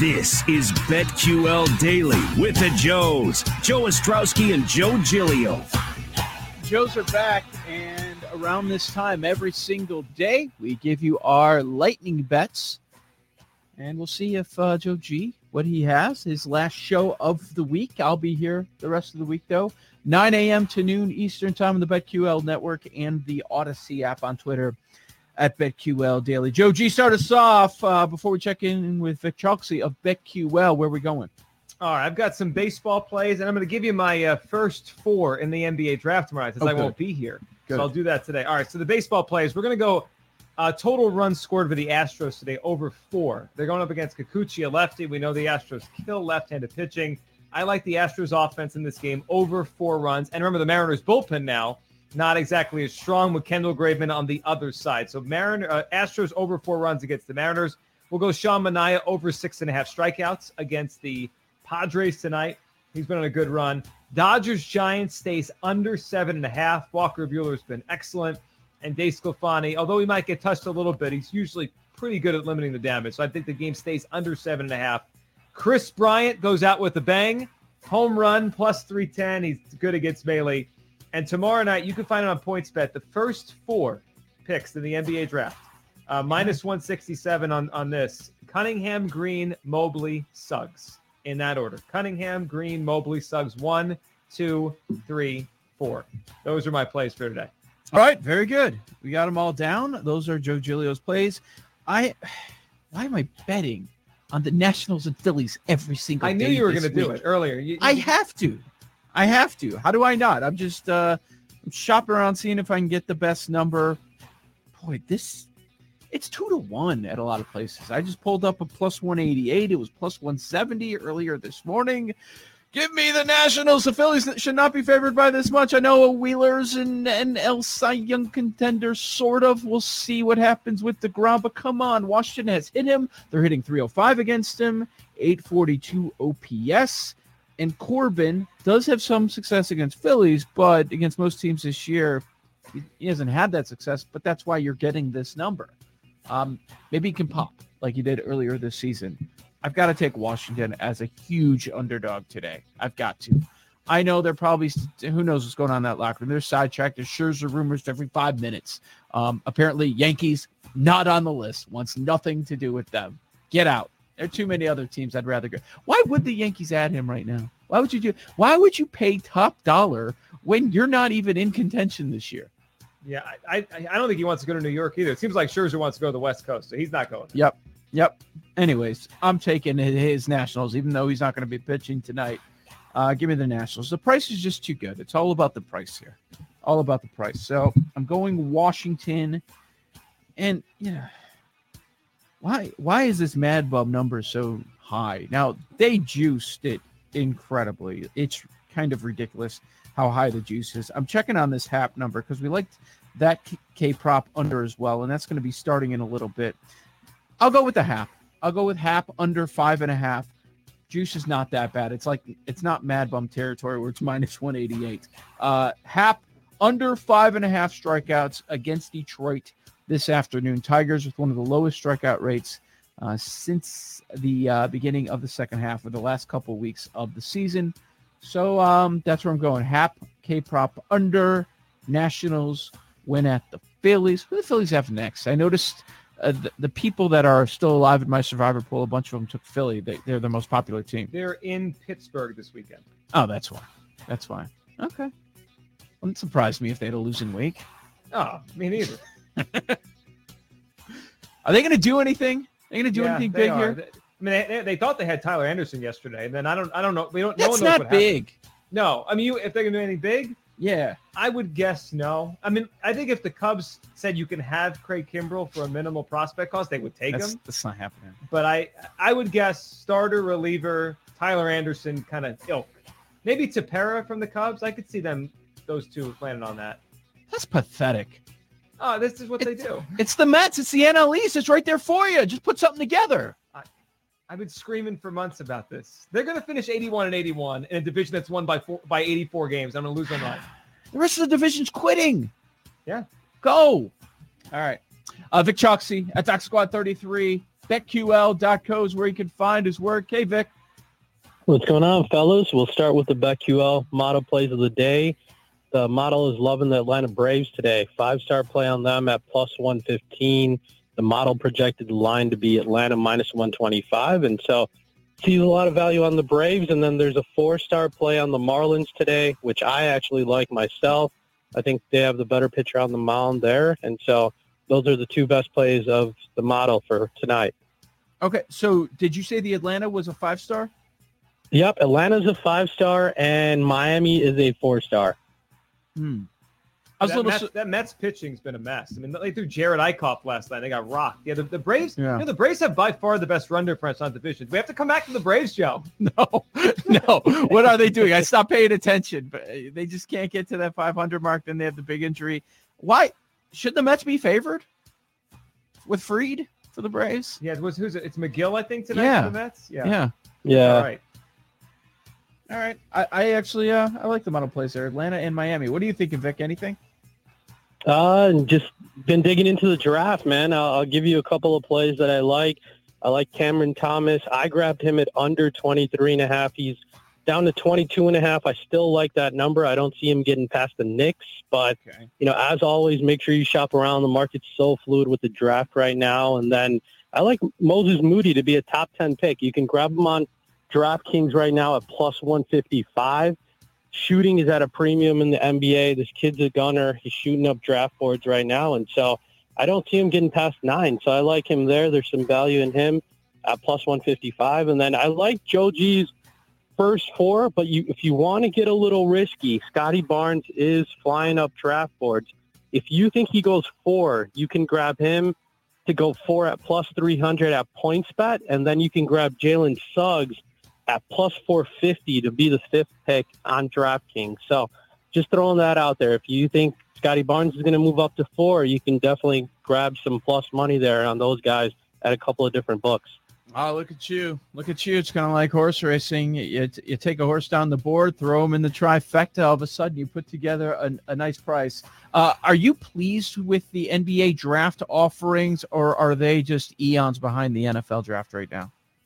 This is BetQL Daily with the Joes, Joe Ostrowski and Joe Giglio. Joes are back, and around this time every single day, we give you our lightning bets, and we'll see if uh, Joe G what he has his last show of the week. I'll be here the rest of the week though, 9 a.m. to noon Eastern time on the BetQL network and the Audacy app on Twitter at BetQL Daily. Joe G, start us off uh, before we check in with Vic Chalksey of BetQL. Where are we going? All right, I've got some baseball plays, and I'm going to give you my uh, first four in the NBA draft tomorrow because Oh, I good. won't be here. Good. So I'll do that today. All right, so the baseball plays, we're going to go uh, total runs scored for the Astros today over four. They're going up against Kikuchi, a lefty. We know the Astros kill left-handed pitching. I like the Astros offense in this game over four runs. And remember, the Mariners bullpen now not exactly as strong with Kendall Graveman on the other side. So Mariner uh, Astros over four runs against the Mariners. We'll go Sean Manaea over six and a half strikeouts against the Padres tonight. He's been on a good run. Dodgers Giants stays under seven and a half. Walker Buehler's been excellent. And DeSclafani, although he might get touched a little bit, he's usually pretty good at limiting the damage. So I think the game stays under seven and a half. Kris Bryant goes out with a bang. Home run plus 310. He's good against Bailey. And tomorrow night, you can find it on PointsBet. The first four picks in the NBA draft, uh, minus 167 on, on this. Cunningham, Green, Mobley, Suggs in that order. Cunningham, Green, Mobley, Suggs. One, two, three, four. Those are my plays for today. All right, very good. We got them all down. Those are Joe Giglio's plays. I why am I betting on the Nationals and Phillies every single day? I knew you were going to do it earlier. You- I have to. I have to. How do I not? I'm just uh I'm shopping around seeing if I can get the best number. Boy, this it's two to one at a lot of places. I just pulled up a plus 188. It was plus 170 earlier this morning. Give me the Nationals. The Phillies should not be favored by this much. I know a Wheelers and, and El Cy Young contenders, sort of. We'll see what happens with the ground. But come on, Washington has hit him. They're hitting 305 against him, 842 OPS. And Corbin does have some success against Phillies, but against most teams this year, he, hasn't had that success. But that's why you're getting this number. Um, maybe he can pop like he did earlier this season. I've got to take Washington as a huge underdog today. I've got to. I know they're probably who knows what's going on in that locker room. They're sidetracked. There's Scherzer rumors every five minutes. Um, apparently, Yankees not on the list. Wants nothing to do with them. Get out. There are too many other teams I'd rather go. Why would the Yankees add him right now? Why would you do? Why would you pay top dollar when you're not even in contention this year? Yeah, I, I, I don't think he wants to go to New York either. It seems like Scherzer wants to go to the West Coast, so he's not going. Yep. Yep. Anyways, I'm taking his Nationals, even though he's not going to be pitching tonight. Uh, give me the Nationals. The price is just too good. It's all about the price here. All about the price. So I'm going Washington. And yeah, why why is this Mad Bum number so high? Now they juiced it incredibly. It's kind of ridiculous how high the juice is. I'm checking on this HAP number because we liked that K prop under as well, and that's going to be starting in a little bit. I'll go with the HAP. I'll go with HAP under five and a half. Juice is not that bad. It's like it's not Mad Bum territory where it's minus 188. Uh, HAP under five and a half strikeouts against Detroit this afternoon. Tigers with one of the lowest strikeout rates uh, since the uh, beginning of the second half or the last couple weeks of the season. So um, that's where I'm going. Hap, K prop under Nationals win at the Phillies. Who do the Phillies have next? I noticed uh, the, the people that are still alive in my survivor pool, a bunch of them took Philly. They, they're the most popular team. They're in Pittsburgh this weekend. Oh, that's why. That's fine. Okay. Wouldn't surprise me if they had a losing week. Oh, me neither. Are they going to do anything? Are they going to do Yeah, anything big are. here? I mean, they, they thought they had Tyler Anderson yesterday, and then I don't, I don't know. We don't. no That's knows not what happened. big. No, I mean, you, if they're gonna do anything big, Yeah. I would guess no. I mean, I think if the Cubs said you can have Craig Kimbrel for a minimal prospect cost, they would take That's, him. that's not happening. But I, I would guess starter reliever Tyler Anderson kind of ilk. Maybe Tepera from the Cubs. I could see them, those two landing on that. That's pathetic. Oh, this is what they do. It's the Mets. It's the NL East. It's right there for you. Just put something together. I've been screaming for months about this. They're going to finish 81 and 81 in a division that's won by four, by 84 games. I'm going to lose my mind. The rest of the division's quitting. Yeah. Go. All right. Uh, Vic Choxy at Doc Squad 33. BetQL.co is where you can find his work. Hey, Vic. What's going on, fellas? We'll start with the BetQL model plays of the day. The model is loving the Atlanta Braves today. Five-star play on them at plus 115. The model projected the line to be Atlanta minus 125. And so sees a lot of value on the Braves. And then there's a four-star play on the Marlins today, which I actually like myself. I think they have the better pitcher on the mound there. And so those are the two best plays of the model for tonight. Okay. So did you say the Atlanta was a five star? Yep, Atlanta's a five-star and Miami is a four-star. Hmm. I was that, a little. Mets, su- that Mets pitching's been a mess. I mean, they threw Jerad Eickhoff last night. They got rocked. Yeah, the, the Braves. Yeah. You know, the Braves have by far the best run difference on division. We have to come back to the Braves, Joe. No, no. What are they doing? I stopped paying attention, but uh, they just can't get to that 500 mark. Then they have the big injury. Why should the Mets be favored with Fried for the Braves? Yeah, it was who's it? It's Megill, I think tonight Yeah. for the Mets. Yeah. Yeah. Yeah. All right. All right. I, I actually uh I like the model plays there, Atlanta and Miami. What are you thinking, Vic? Anything? Uh, and just been digging into the draft, man. I'll, I'll give you a couple of plays that I like. I like Cameron Thomas. I grabbed him at under 23 and a half. He's down to 22 and a half. I still like that number. I don't see him getting past the Knicks, but Okay. you know, as always, make sure you shop around. The market's so fluid with the draft right now. And then I like Moses Moody to be a top 10 pick. You can grab him on DraftKings right now at plus 155. Shooting is at a premium in the NBA. This kid's a gunner. He's shooting up draft boards right now. And so I don't see him getting past nine. So I like him there. There's some value in him at plus 155. And then I like Joe G's first four, but you, if you want to get a little risky, Scottie Barnes is flying up draft boards. If you think he goes four, you can grab him to go four at plus 300 at PointsBet, and then you can grab Jalen Suggs at plus 450 to be the fifth pick on DraftKings. So just throwing that out there. If you think Scottie Barnes is going to move up to four, you can definitely grab some plus money there on those guys at a couple of different books. Oh, look at you. Look at you. It's kind of like horse racing. You, you take a horse down the board, throw him in the trifecta. All of a sudden, you put together a, a nice price. Uh, are you pleased with the NBA draft offerings, or are they just eons behind the NFL draft right now?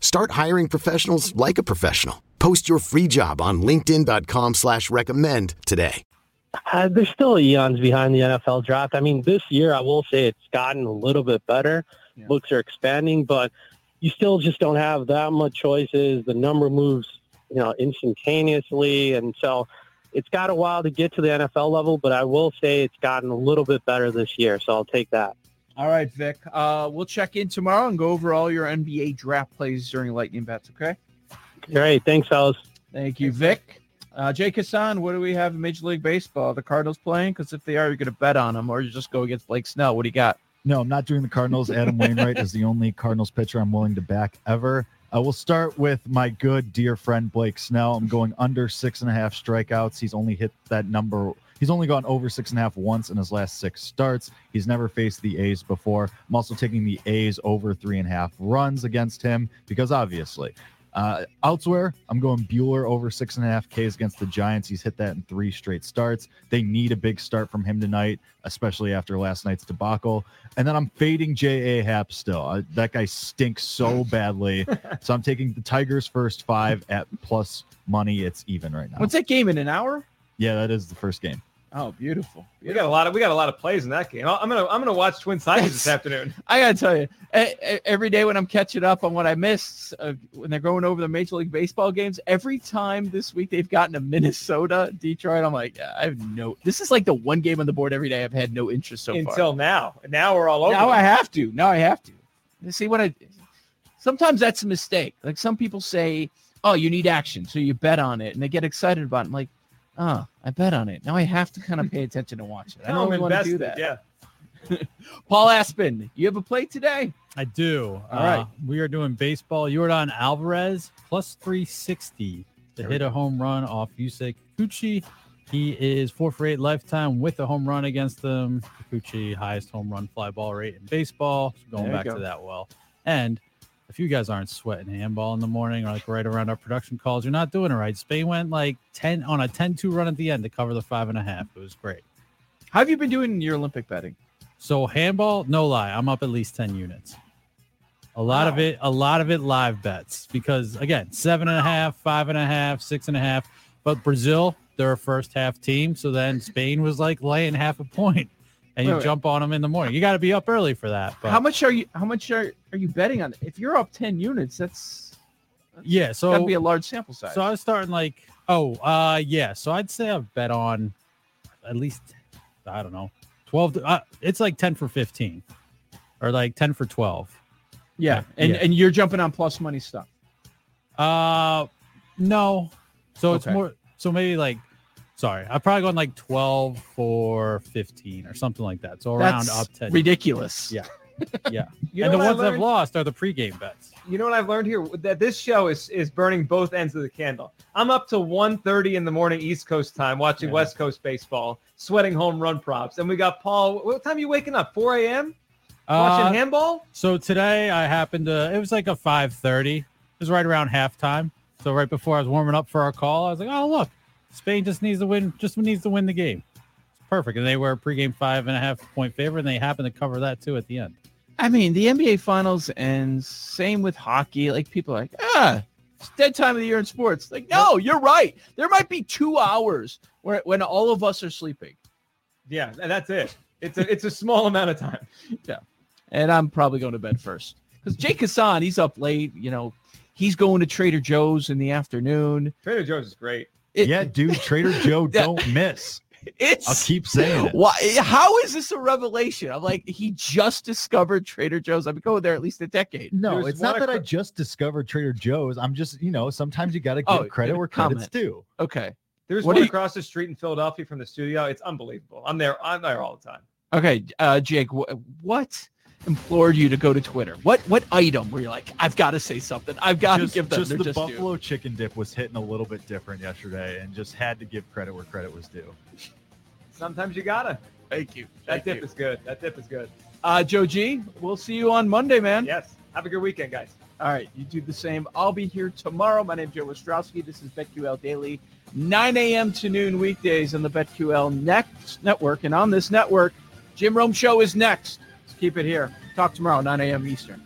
Start hiring professionals like a professional. Post your free job on linkedin.com slash recommend today. Uh, there's still eons behind the NFL draft. I mean, this year I will say it's gotten a little bit better. Yeah. Books are expanding, but you still just don't have that much choices. The number moves, you know, instantaneously, and so it's got a while to get to the NFL level. But I will say it's gotten a little bit better this year, so I'll take that. All right, Vic. Uh, we'll check in tomorrow and go over all your NBA draft plays during Lightning Bets, okay? Great, thanks, fellas. Thank you, Vic. Uh, Jay Kassan, what do we have in Major League Baseball? The Cardinals playing? Because if they are, you're going to bet on them, or you just go against Blake Snell. What do you got? No, I'm not doing the Cardinals. Adam Wainwright is the only Cardinals pitcher I'm willing to back ever. I will start with my good dear friend Blake Snell. I'm going under six and a half strikeouts. He's only hit that number. He's only gone over six and a half once in his last six starts. He's never faced the A's before. I'm also taking the A's over three and a half runs against him because obviously uh, elsewhere, I'm going Buehler over six and a half Ks against the Giants. He's hit that in three straight starts. They need a big start from him tonight, especially after last night's debacle. And then I'm fading J.A. Happ still. Uh, that guy stinks so badly. so I'm taking the Tigers first five at plus money. It's even right now. What's that game in an hour? Yeah, that is the first game. Oh, beautiful. We got a lot of we got a lot of plays in that game. I'm gonna I'm gonna watch Twin Tigers this afternoon. I gotta tell you, every day when I'm catching up on what I missed uh, when they're going over the Major League Baseball games, every time this week they've gotten to Minnesota, Detroit, I'm like, I have no. This is like the one game on the board every day I've had no interest so Until far. Until now, now we're all over. Now. I have to. Now I have to. You see what I? Sometimes that's a mistake. Like some people say, oh, you need action, so you bet on it, and they get excited about it. I'm like oh, I bet on it. Now I have to kind of pay attention to watch it. I don't really want to do that. Yeah. Paul Aspen, you have a play today? I do. All right. Uh, we are doing baseball. Yordan Alvarez plus 360 to hit a home run off Yusei Kikuchi. He is four for eight lifetime with a home run against them. Kikuchi, highest home run fly ball rate in baseball. So going back go. to that well. And if you guys aren't sweating handball in the morning or like right around our production calls, you're not doing it right. Spain went like 10 on a 10 2 run at the end to cover the five and a half. It was great. How have you been doing your Olympic betting? So handball, no lie, I'm up at least 10 units. A lot wow. of it, a lot of it live bets because again, seven and a half, five and a half, six and a half. But Brazil, they're a first half team. So then Spain was like laying half a point and you wait, jump on them in the morning. You got to be up early for that. But. How much are you? How much are, are you betting on? If you're up ten units, that's, yeah. So that'd be a large sample size. So I was starting like oh uh yeah. So I'd say I've bet on at least I don't know twelve. uh, it's like ten for fifteen or like ten for twelve. Yeah, and yeah. and you're jumping on plus money stuff. Uh, no. So okay. it's more. So maybe like Sorry, I've probably gone like 12 for 15 or something like that. So around That's up 10. Ridiculous. Yeah. Yeah. you know and the ones I've lost are the pregame bets. You know what I've learned here? That this show is is burning both ends of the candle. I'm up to 1.30 in the morning East Coast time watching yeah. West Coast baseball, sweating home run props. And we got Paul. What time are you waking up? 4 a.m.? Watching uh, handball? So today I happened to, it was like a 5.30. It was right around halftime. So right before I was warming up for our call, I was like, oh, look, Spain just needs to win, just needs to win the game. It's perfect. And they were a pregame five and a half point favorite, and they happen to cover that too at the end. I mean, the NBA finals and same with hockey. Like people are like, ah, it's dead time of the year in sports. Like, no, you're right. There might be two hours where when all of us are sleeping. Yeah, and that's it. It's a it's a small amount of time. Yeah. And I'm probably going to bed first. Because Jake Hassan, he's up late, you know, he's going to Trader Joe's in the afternoon. Trader Joe's is great. It, yeah, dude, Trader Joe don't miss. It's I'll keep saying it. Why how is this a revelation? I'm like, he just discovered Trader Joe's. I've been going there at least a decade. No, There's it's not that I just discovered Trader Joe's. I'm just, you know, sometimes you gotta give oh, credit where credit's due. Okay. There's what one across the street in Philadelphia from the studio. It's unbelievable. I'm there. I'm there all the time. Okay, uh, Jake, wh- what implored you to go to Twitter? What what item were you like, I've got to say something. I've got to give them just the just buffalo due. chicken dip was hitting a little bit different yesterday, and just had to give credit where credit was due. Sometimes you gotta. Thank you. That Thank dip you. is good. That dip is good. Uh, Joe G, we'll see you on Monday, man. Yes. Have a good weekend, guys. All right, you do the same. I'll be here tomorrow. My name is Joe Ostrowski. This is BetQL Daily, 9 a.m. to noon weekdays on the BetQL Next Network. And on this network, Jim Rome Show is next. Keep it here. Talk tomorrow, 9 a.m. Eastern.